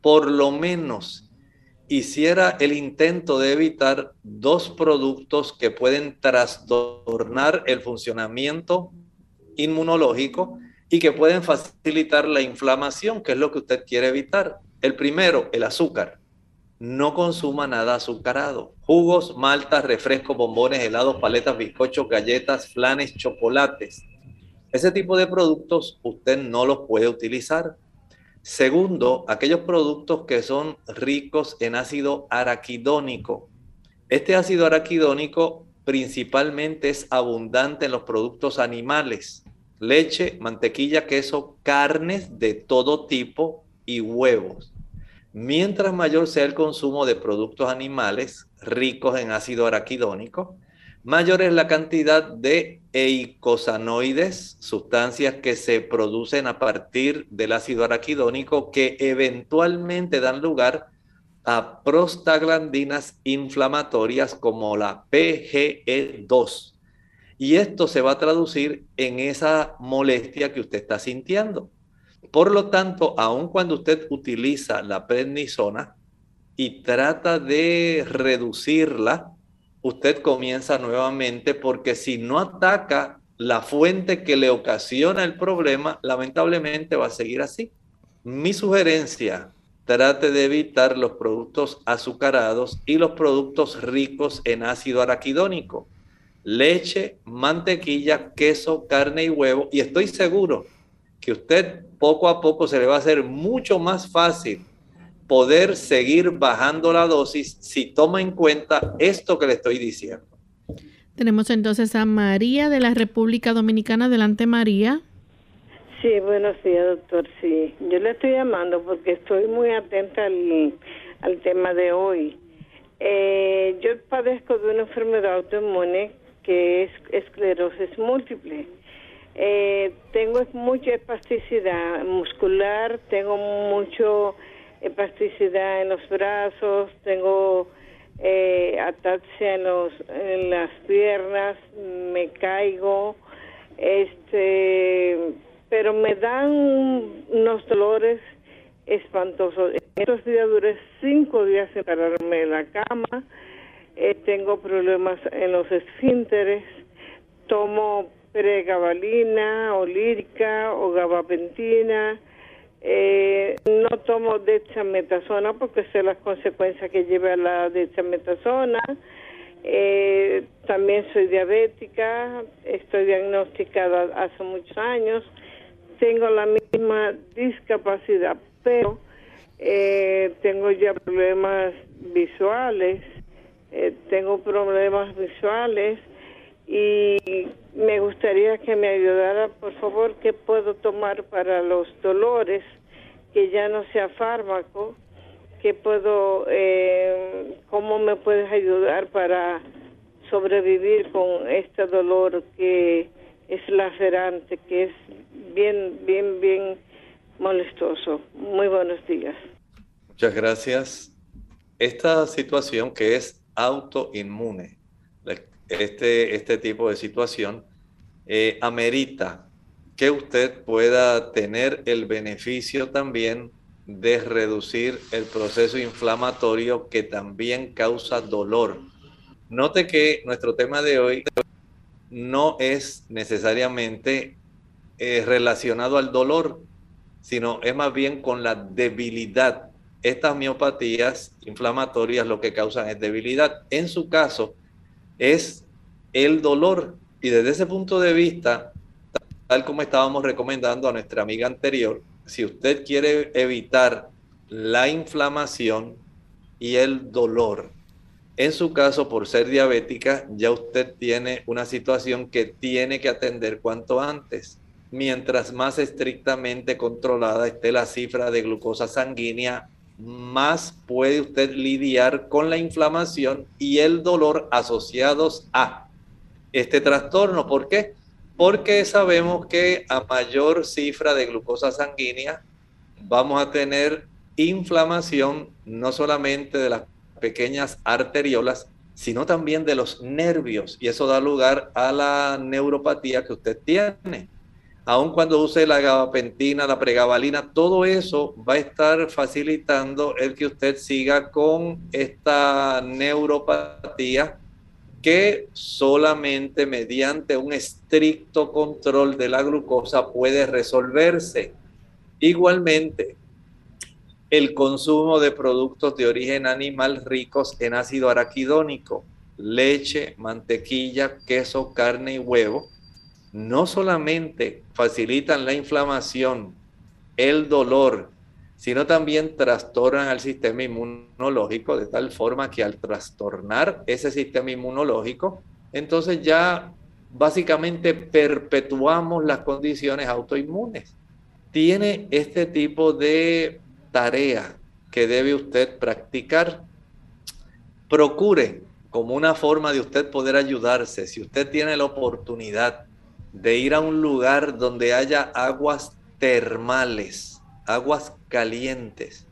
por lo menos hiciera el intento de evitar dos productos que pueden trastornar el funcionamiento inmunológico y que pueden facilitar la inflamación, que es lo que usted quiere evitar. El primero, el azúcar no consuma nada azucarado. Jugos, maltas, refrescos, bombones, helados, paletas, bizcochos, galletas, flanes, chocolates. Ese tipo de productos usted no los puede utilizar. Segundo, aquellos productos que son ricos en ácido araquidónico. Este ácido araquidónico principalmente es abundante en los productos animales, leche, mantequilla, queso, carnes de todo tipo y huevos. Mientras mayor sea el consumo de productos animales ricos en ácido araquidónico, mayor es la cantidad de eicosanoides, sustancias que se producen a partir del ácido araquidónico que eventualmente dan lugar a prostaglandinas inflamatorias como la PGE2. Y esto se va a traducir en esa molestia que usted está sintiendo. Por lo tanto, aun cuando usted utiliza la prednisona y trata de reducirla, usted comienza nuevamente porque si no ataca la fuente que le ocasiona el problema, lamentablemente va a seguir así. Mi sugerencia, trate de evitar los productos azucarados y los productos ricos en ácido araquidónico, leche, mantequilla, queso, carne y huevo. Y estoy seguro que usted poco a poco se le va a hacer mucho más fácil poder seguir bajando la dosis si toma en cuenta esto que le estoy diciendo. Tenemos entonces a María de la República Dominicana. Adelante, María. Sí, buenos días, doctor. Sí, yo le estoy llamando porque estoy muy atenta al, al tema de hoy. Eh, yo padezco de una enfermedad autoinmune que es esclerosis múltiple. Eh, tengo mucha espasticidad muscular, tengo mucho espasticidad en los brazos, tengo eh, ataxia en, los, en las piernas, me caigo, Este, pero me dan unos dolores espantosos. En estos días duré cinco días sin pararme en la cama. Eh, tengo problemas en los esfínteres. Tomo pregabalina o lírica o gabapentina. Eh, no tomo dexametasona porque sé las consecuencias que lleva la dexametasona. Eh, también soy diabética, estoy diagnosticada hace muchos años, tengo la misma discapacidad, pero eh, tengo ya problemas visuales, eh, tengo problemas visuales y me gustaría que me ayudara, por favor, qué puedo tomar para los dolores, que ya no sea fármaco, qué puedo, eh, cómo me puedes ayudar para sobrevivir con este dolor que es lacerante, que es bien, bien, bien molestoso. Muy buenos días. Muchas gracias. Esta situación que es autoinmune, este, este tipo de situación, eh, amerita que usted pueda tener el beneficio también de reducir el proceso inflamatorio que también causa dolor. Note que nuestro tema de hoy no es necesariamente eh, relacionado al dolor, sino es más bien con la debilidad. Estas miopatías inflamatorias lo que causan es debilidad. En su caso, es el dolor. Y desde ese punto de vista, tal como estábamos recomendando a nuestra amiga anterior, si usted quiere evitar la inflamación y el dolor, en su caso, por ser diabética, ya usted tiene una situación que tiene que atender cuanto antes. Mientras más estrictamente controlada esté la cifra de glucosa sanguínea, más puede usted lidiar con la inflamación y el dolor asociados a este trastorno. ¿Por qué? Porque sabemos que a mayor cifra de glucosa sanguínea vamos a tener inflamación no solamente de las pequeñas arteriolas, sino también de los nervios. Y eso da lugar a la neuropatía que usted tiene. Aun cuando use la gabapentina, la pregabalina, todo eso va a estar facilitando el que usted siga con esta neuropatía que solamente mediante un estricto control de la glucosa puede resolverse. Igualmente, el consumo de productos de origen animal ricos en ácido araquidónico, leche, mantequilla, queso, carne y huevo, no solamente facilitan la inflamación, el dolor, sino también trastornan al sistema inmunológico de tal forma que al trastornar ese sistema inmunológico, entonces ya básicamente perpetuamos las condiciones autoinmunes. Tiene este tipo de tarea que debe usted practicar. Procure como una forma de usted poder ayudarse, si usted tiene la oportunidad de ir a un lugar donde haya aguas termales, aguas calientes,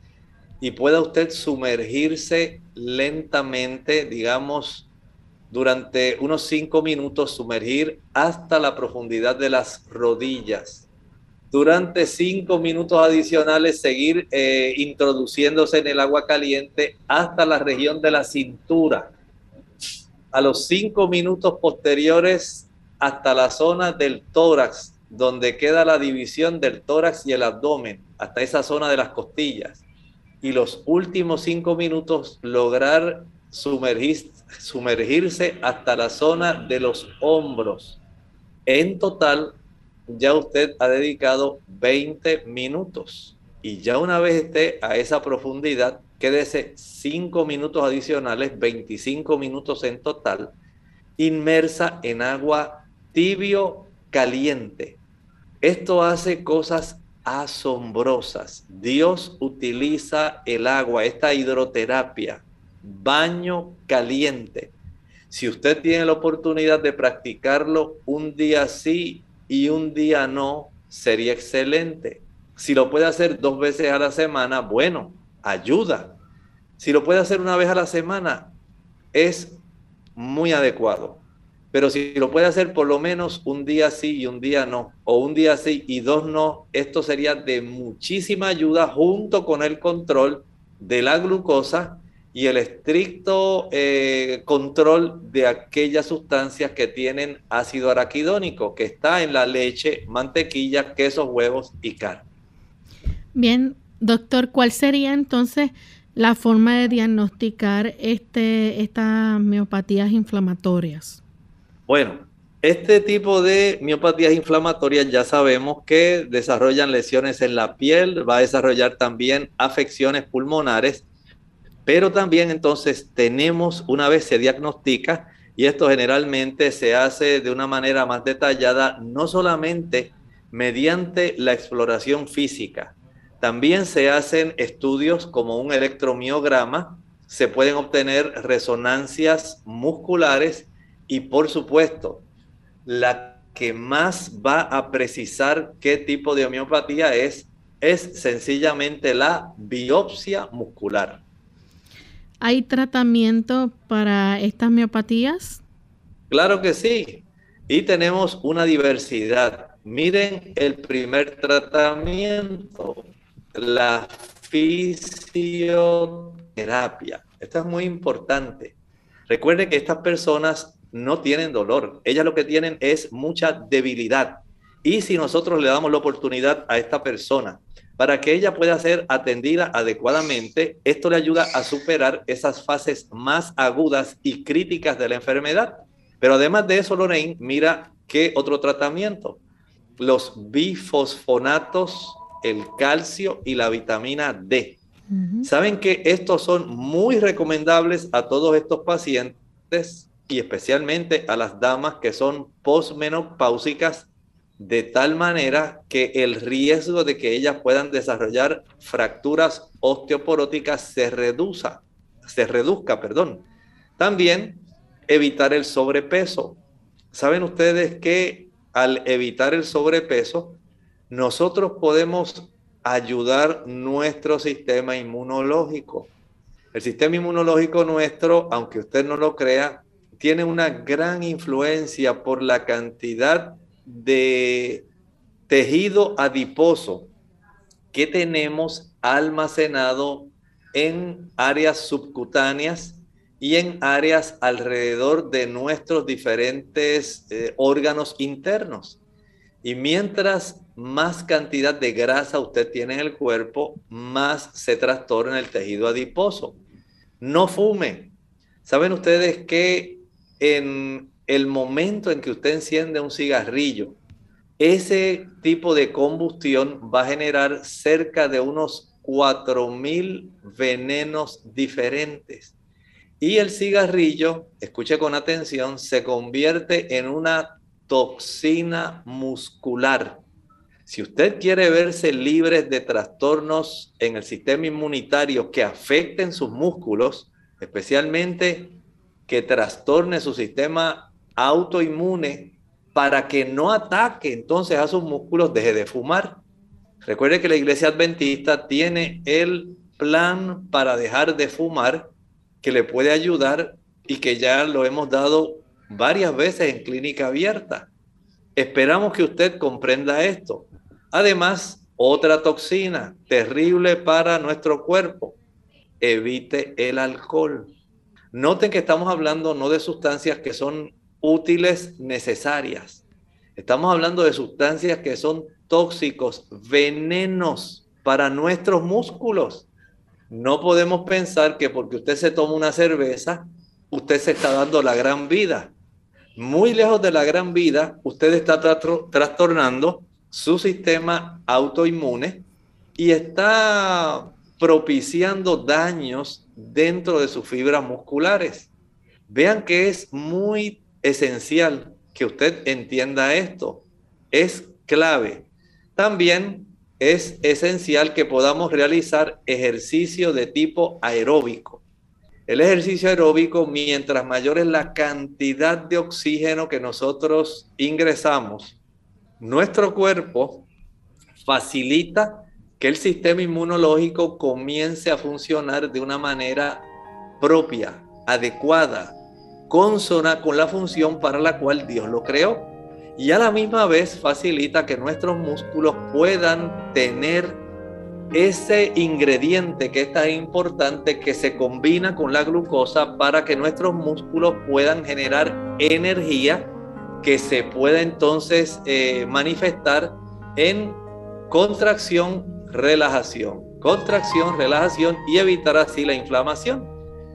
y pueda usted sumergirse lentamente, digamos, durante unos cinco minutos, sumergir hasta la profundidad de las rodillas durante cinco minutos adicionales seguir eh, introduciéndose en el agua caliente hasta la región de la cintura. A los cinco minutos posteriores hasta la zona del tórax, donde queda la división del tórax y el abdomen, hasta esa zona de las costillas. Y los últimos cinco minutos lograr sumergirse hasta la zona de los hombros. En total, ya usted ha dedicado 20 minutos. Y ya una vez esté a esa profundidad, quédese 5 minutos adicionales, 25 minutos en total, inmersa en agua tibio caliente. Esto hace cosas asombrosas. Dios utiliza el agua, esta hidroterapia, baño caliente. Si usted tiene la oportunidad de practicarlo un día sí y un día no, sería excelente. Si lo puede hacer dos veces a la semana, bueno, ayuda. Si lo puede hacer una vez a la semana, es muy adecuado. Pero si lo puede hacer por lo menos un día sí y un día no, o un día sí y dos no, esto sería de muchísima ayuda junto con el control de la glucosa y el estricto eh, control de aquellas sustancias que tienen ácido araquidónico, que está en la leche, mantequilla, quesos, huevos y carne. Bien, doctor, ¿cuál sería entonces la forma de diagnosticar este, estas miopatías inflamatorias? Bueno, este tipo de miopatías inflamatorias ya sabemos que desarrollan lesiones en la piel, va a desarrollar también afecciones pulmonares, pero también entonces tenemos, una vez se diagnostica, y esto generalmente se hace de una manera más detallada, no solamente mediante la exploración física, también se hacen estudios como un electromiograma, se pueden obtener resonancias musculares y por supuesto, la que más va a precisar qué tipo de homeopatía es, es sencillamente la biopsia muscular. ¿Hay tratamiento para estas miopatías? Claro que sí. Y tenemos una diversidad. Miren el primer tratamiento la fisioterapia. Esto es muy importante. Recuerden que estas personas no tienen dolor, ellas lo que tienen es mucha debilidad. Y si nosotros le damos la oportunidad a esta persona para que ella pueda ser atendida adecuadamente, esto le ayuda a superar esas fases más agudas y críticas de la enfermedad. Pero además de eso, Lorraine, mira qué otro tratamiento. Los bifosfonatos el calcio y la vitamina D. Saben que estos son muy recomendables a todos estos pacientes y especialmente a las damas que son posmenopáusicas de tal manera que el riesgo de que ellas puedan desarrollar fracturas osteoporóticas se reduzca, se reduzca, perdón. También evitar el sobrepeso. Saben ustedes que al evitar el sobrepeso nosotros podemos ayudar nuestro sistema inmunológico. El sistema inmunológico nuestro, aunque usted no lo crea, tiene una gran influencia por la cantidad de tejido adiposo que tenemos almacenado en áreas subcutáneas y en áreas alrededor de nuestros diferentes eh, órganos internos. Y mientras más cantidad de grasa usted tiene en el cuerpo, más se trastorna el tejido adiposo. No fume. ¿Saben ustedes que en el momento en que usted enciende un cigarrillo, ese tipo de combustión va a generar cerca de unos 4.000 venenos diferentes. Y el cigarrillo, escuche con atención, se convierte en una toxina muscular si usted quiere verse libre de trastornos en el sistema inmunitario que afecten sus músculos, especialmente que trastorne su sistema autoinmune para que no ataque entonces a sus músculos, deje de fumar. Recuerde que la iglesia adventista tiene el plan para dejar de fumar que le puede ayudar y que ya lo hemos dado varias veces en clínica abierta. Esperamos que usted comprenda esto. Además, otra toxina terrible para nuestro cuerpo, evite el alcohol. Noten que estamos hablando no de sustancias que son útiles, necesarias. Estamos hablando de sustancias que son tóxicos, venenos para nuestros músculos. No podemos pensar que porque usted se toma una cerveza, usted se está dando la gran vida. Muy lejos de la gran vida, usted está trastornando su sistema autoinmune y está propiciando daños dentro de sus fibras musculares. Vean que es muy esencial que usted entienda esto. Es clave. También es esencial que podamos realizar ejercicio de tipo aeróbico. El ejercicio aeróbico, mientras mayor es la cantidad de oxígeno que nosotros ingresamos, nuestro cuerpo facilita que el sistema inmunológico comience a funcionar de una manera propia, adecuada, consona con la función para la cual Dios lo creó. Y a la misma vez facilita que nuestros músculos puedan tener ese ingrediente que es tan importante que se combina con la glucosa para que nuestros músculos puedan generar energía que se pueda entonces eh, manifestar en contracción, relajación, contracción, relajación y evitar así la inflamación.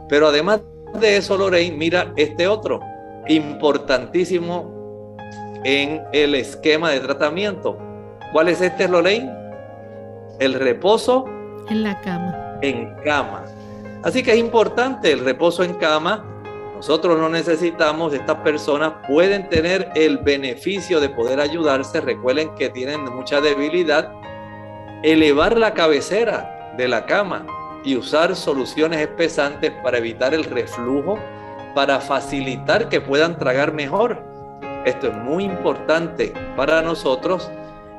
Pero además de eso, Lorraine, mira este otro, importantísimo en el esquema de tratamiento. ¿Cuál es este, Lorraine? El reposo en la cama. En cama. Así que es importante el reposo en cama. Nosotros no necesitamos, estas personas pueden tener el beneficio de poder ayudarse. Recuerden que tienen mucha debilidad. Elevar la cabecera de la cama y usar soluciones espesantes para evitar el reflujo, para facilitar que puedan tragar mejor. Esto es muy importante para nosotros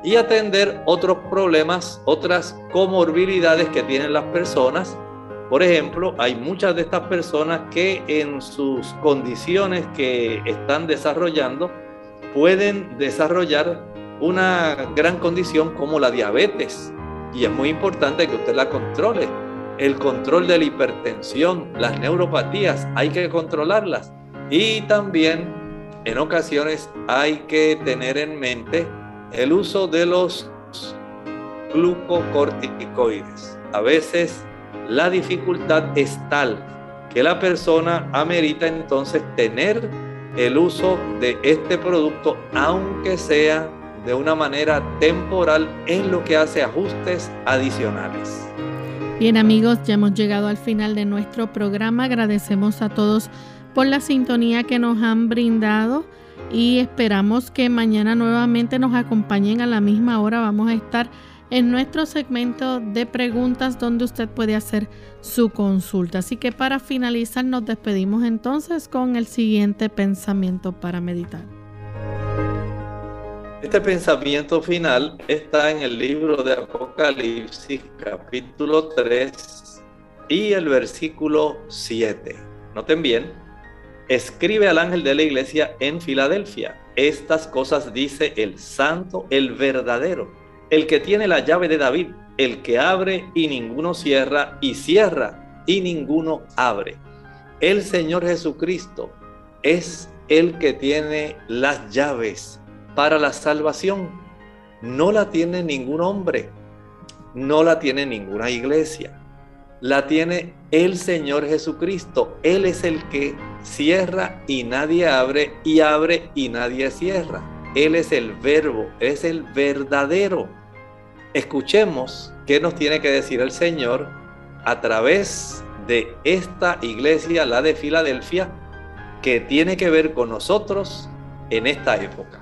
y atender otros problemas, otras comorbilidades que tienen las personas. Por ejemplo, hay muchas de estas personas que en sus condiciones que están desarrollando pueden desarrollar una gran condición como la diabetes. Y es muy importante que usted la controle el control de la hipertensión, las neuropatías, hay que controlarlas. Y también en ocasiones hay que tener en mente el uso de los glucocorticoides. A veces la dificultad es tal que la persona amerita entonces tener el uso de este producto, aunque sea de una manera temporal, en lo que hace ajustes adicionales. Bien amigos, ya hemos llegado al final de nuestro programa. Agradecemos a todos por la sintonía que nos han brindado y esperamos que mañana nuevamente nos acompañen a la misma hora. Vamos a estar en nuestro segmento de preguntas donde usted puede hacer su consulta. Así que para finalizar nos despedimos entonces con el siguiente pensamiento para meditar. Este pensamiento final está en el libro de Apocalipsis capítulo 3 y el versículo 7. Noten bien, escribe al ángel de la iglesia en Filadelfia. Estas cosas dice el santo, el verdadero, el que tiene la llave de David, el que abre y ninguno cierra, y cierra y ninguno abre. El Señor Jesucristo es el que tiene las llaves para la salvación. No la tiene ningún hombre, no la tiene ninguna iglesia, la tiene el Señor Jesucristo. Él es el que cierra y nadie abre y abre y nadie cierra. Él es el verbo, es el verdadero. Escuchemos qué nos tiene que decir el Señor a través de esta iglesia, la de Filadelfia, que tiene que ver con nosotros en esta época.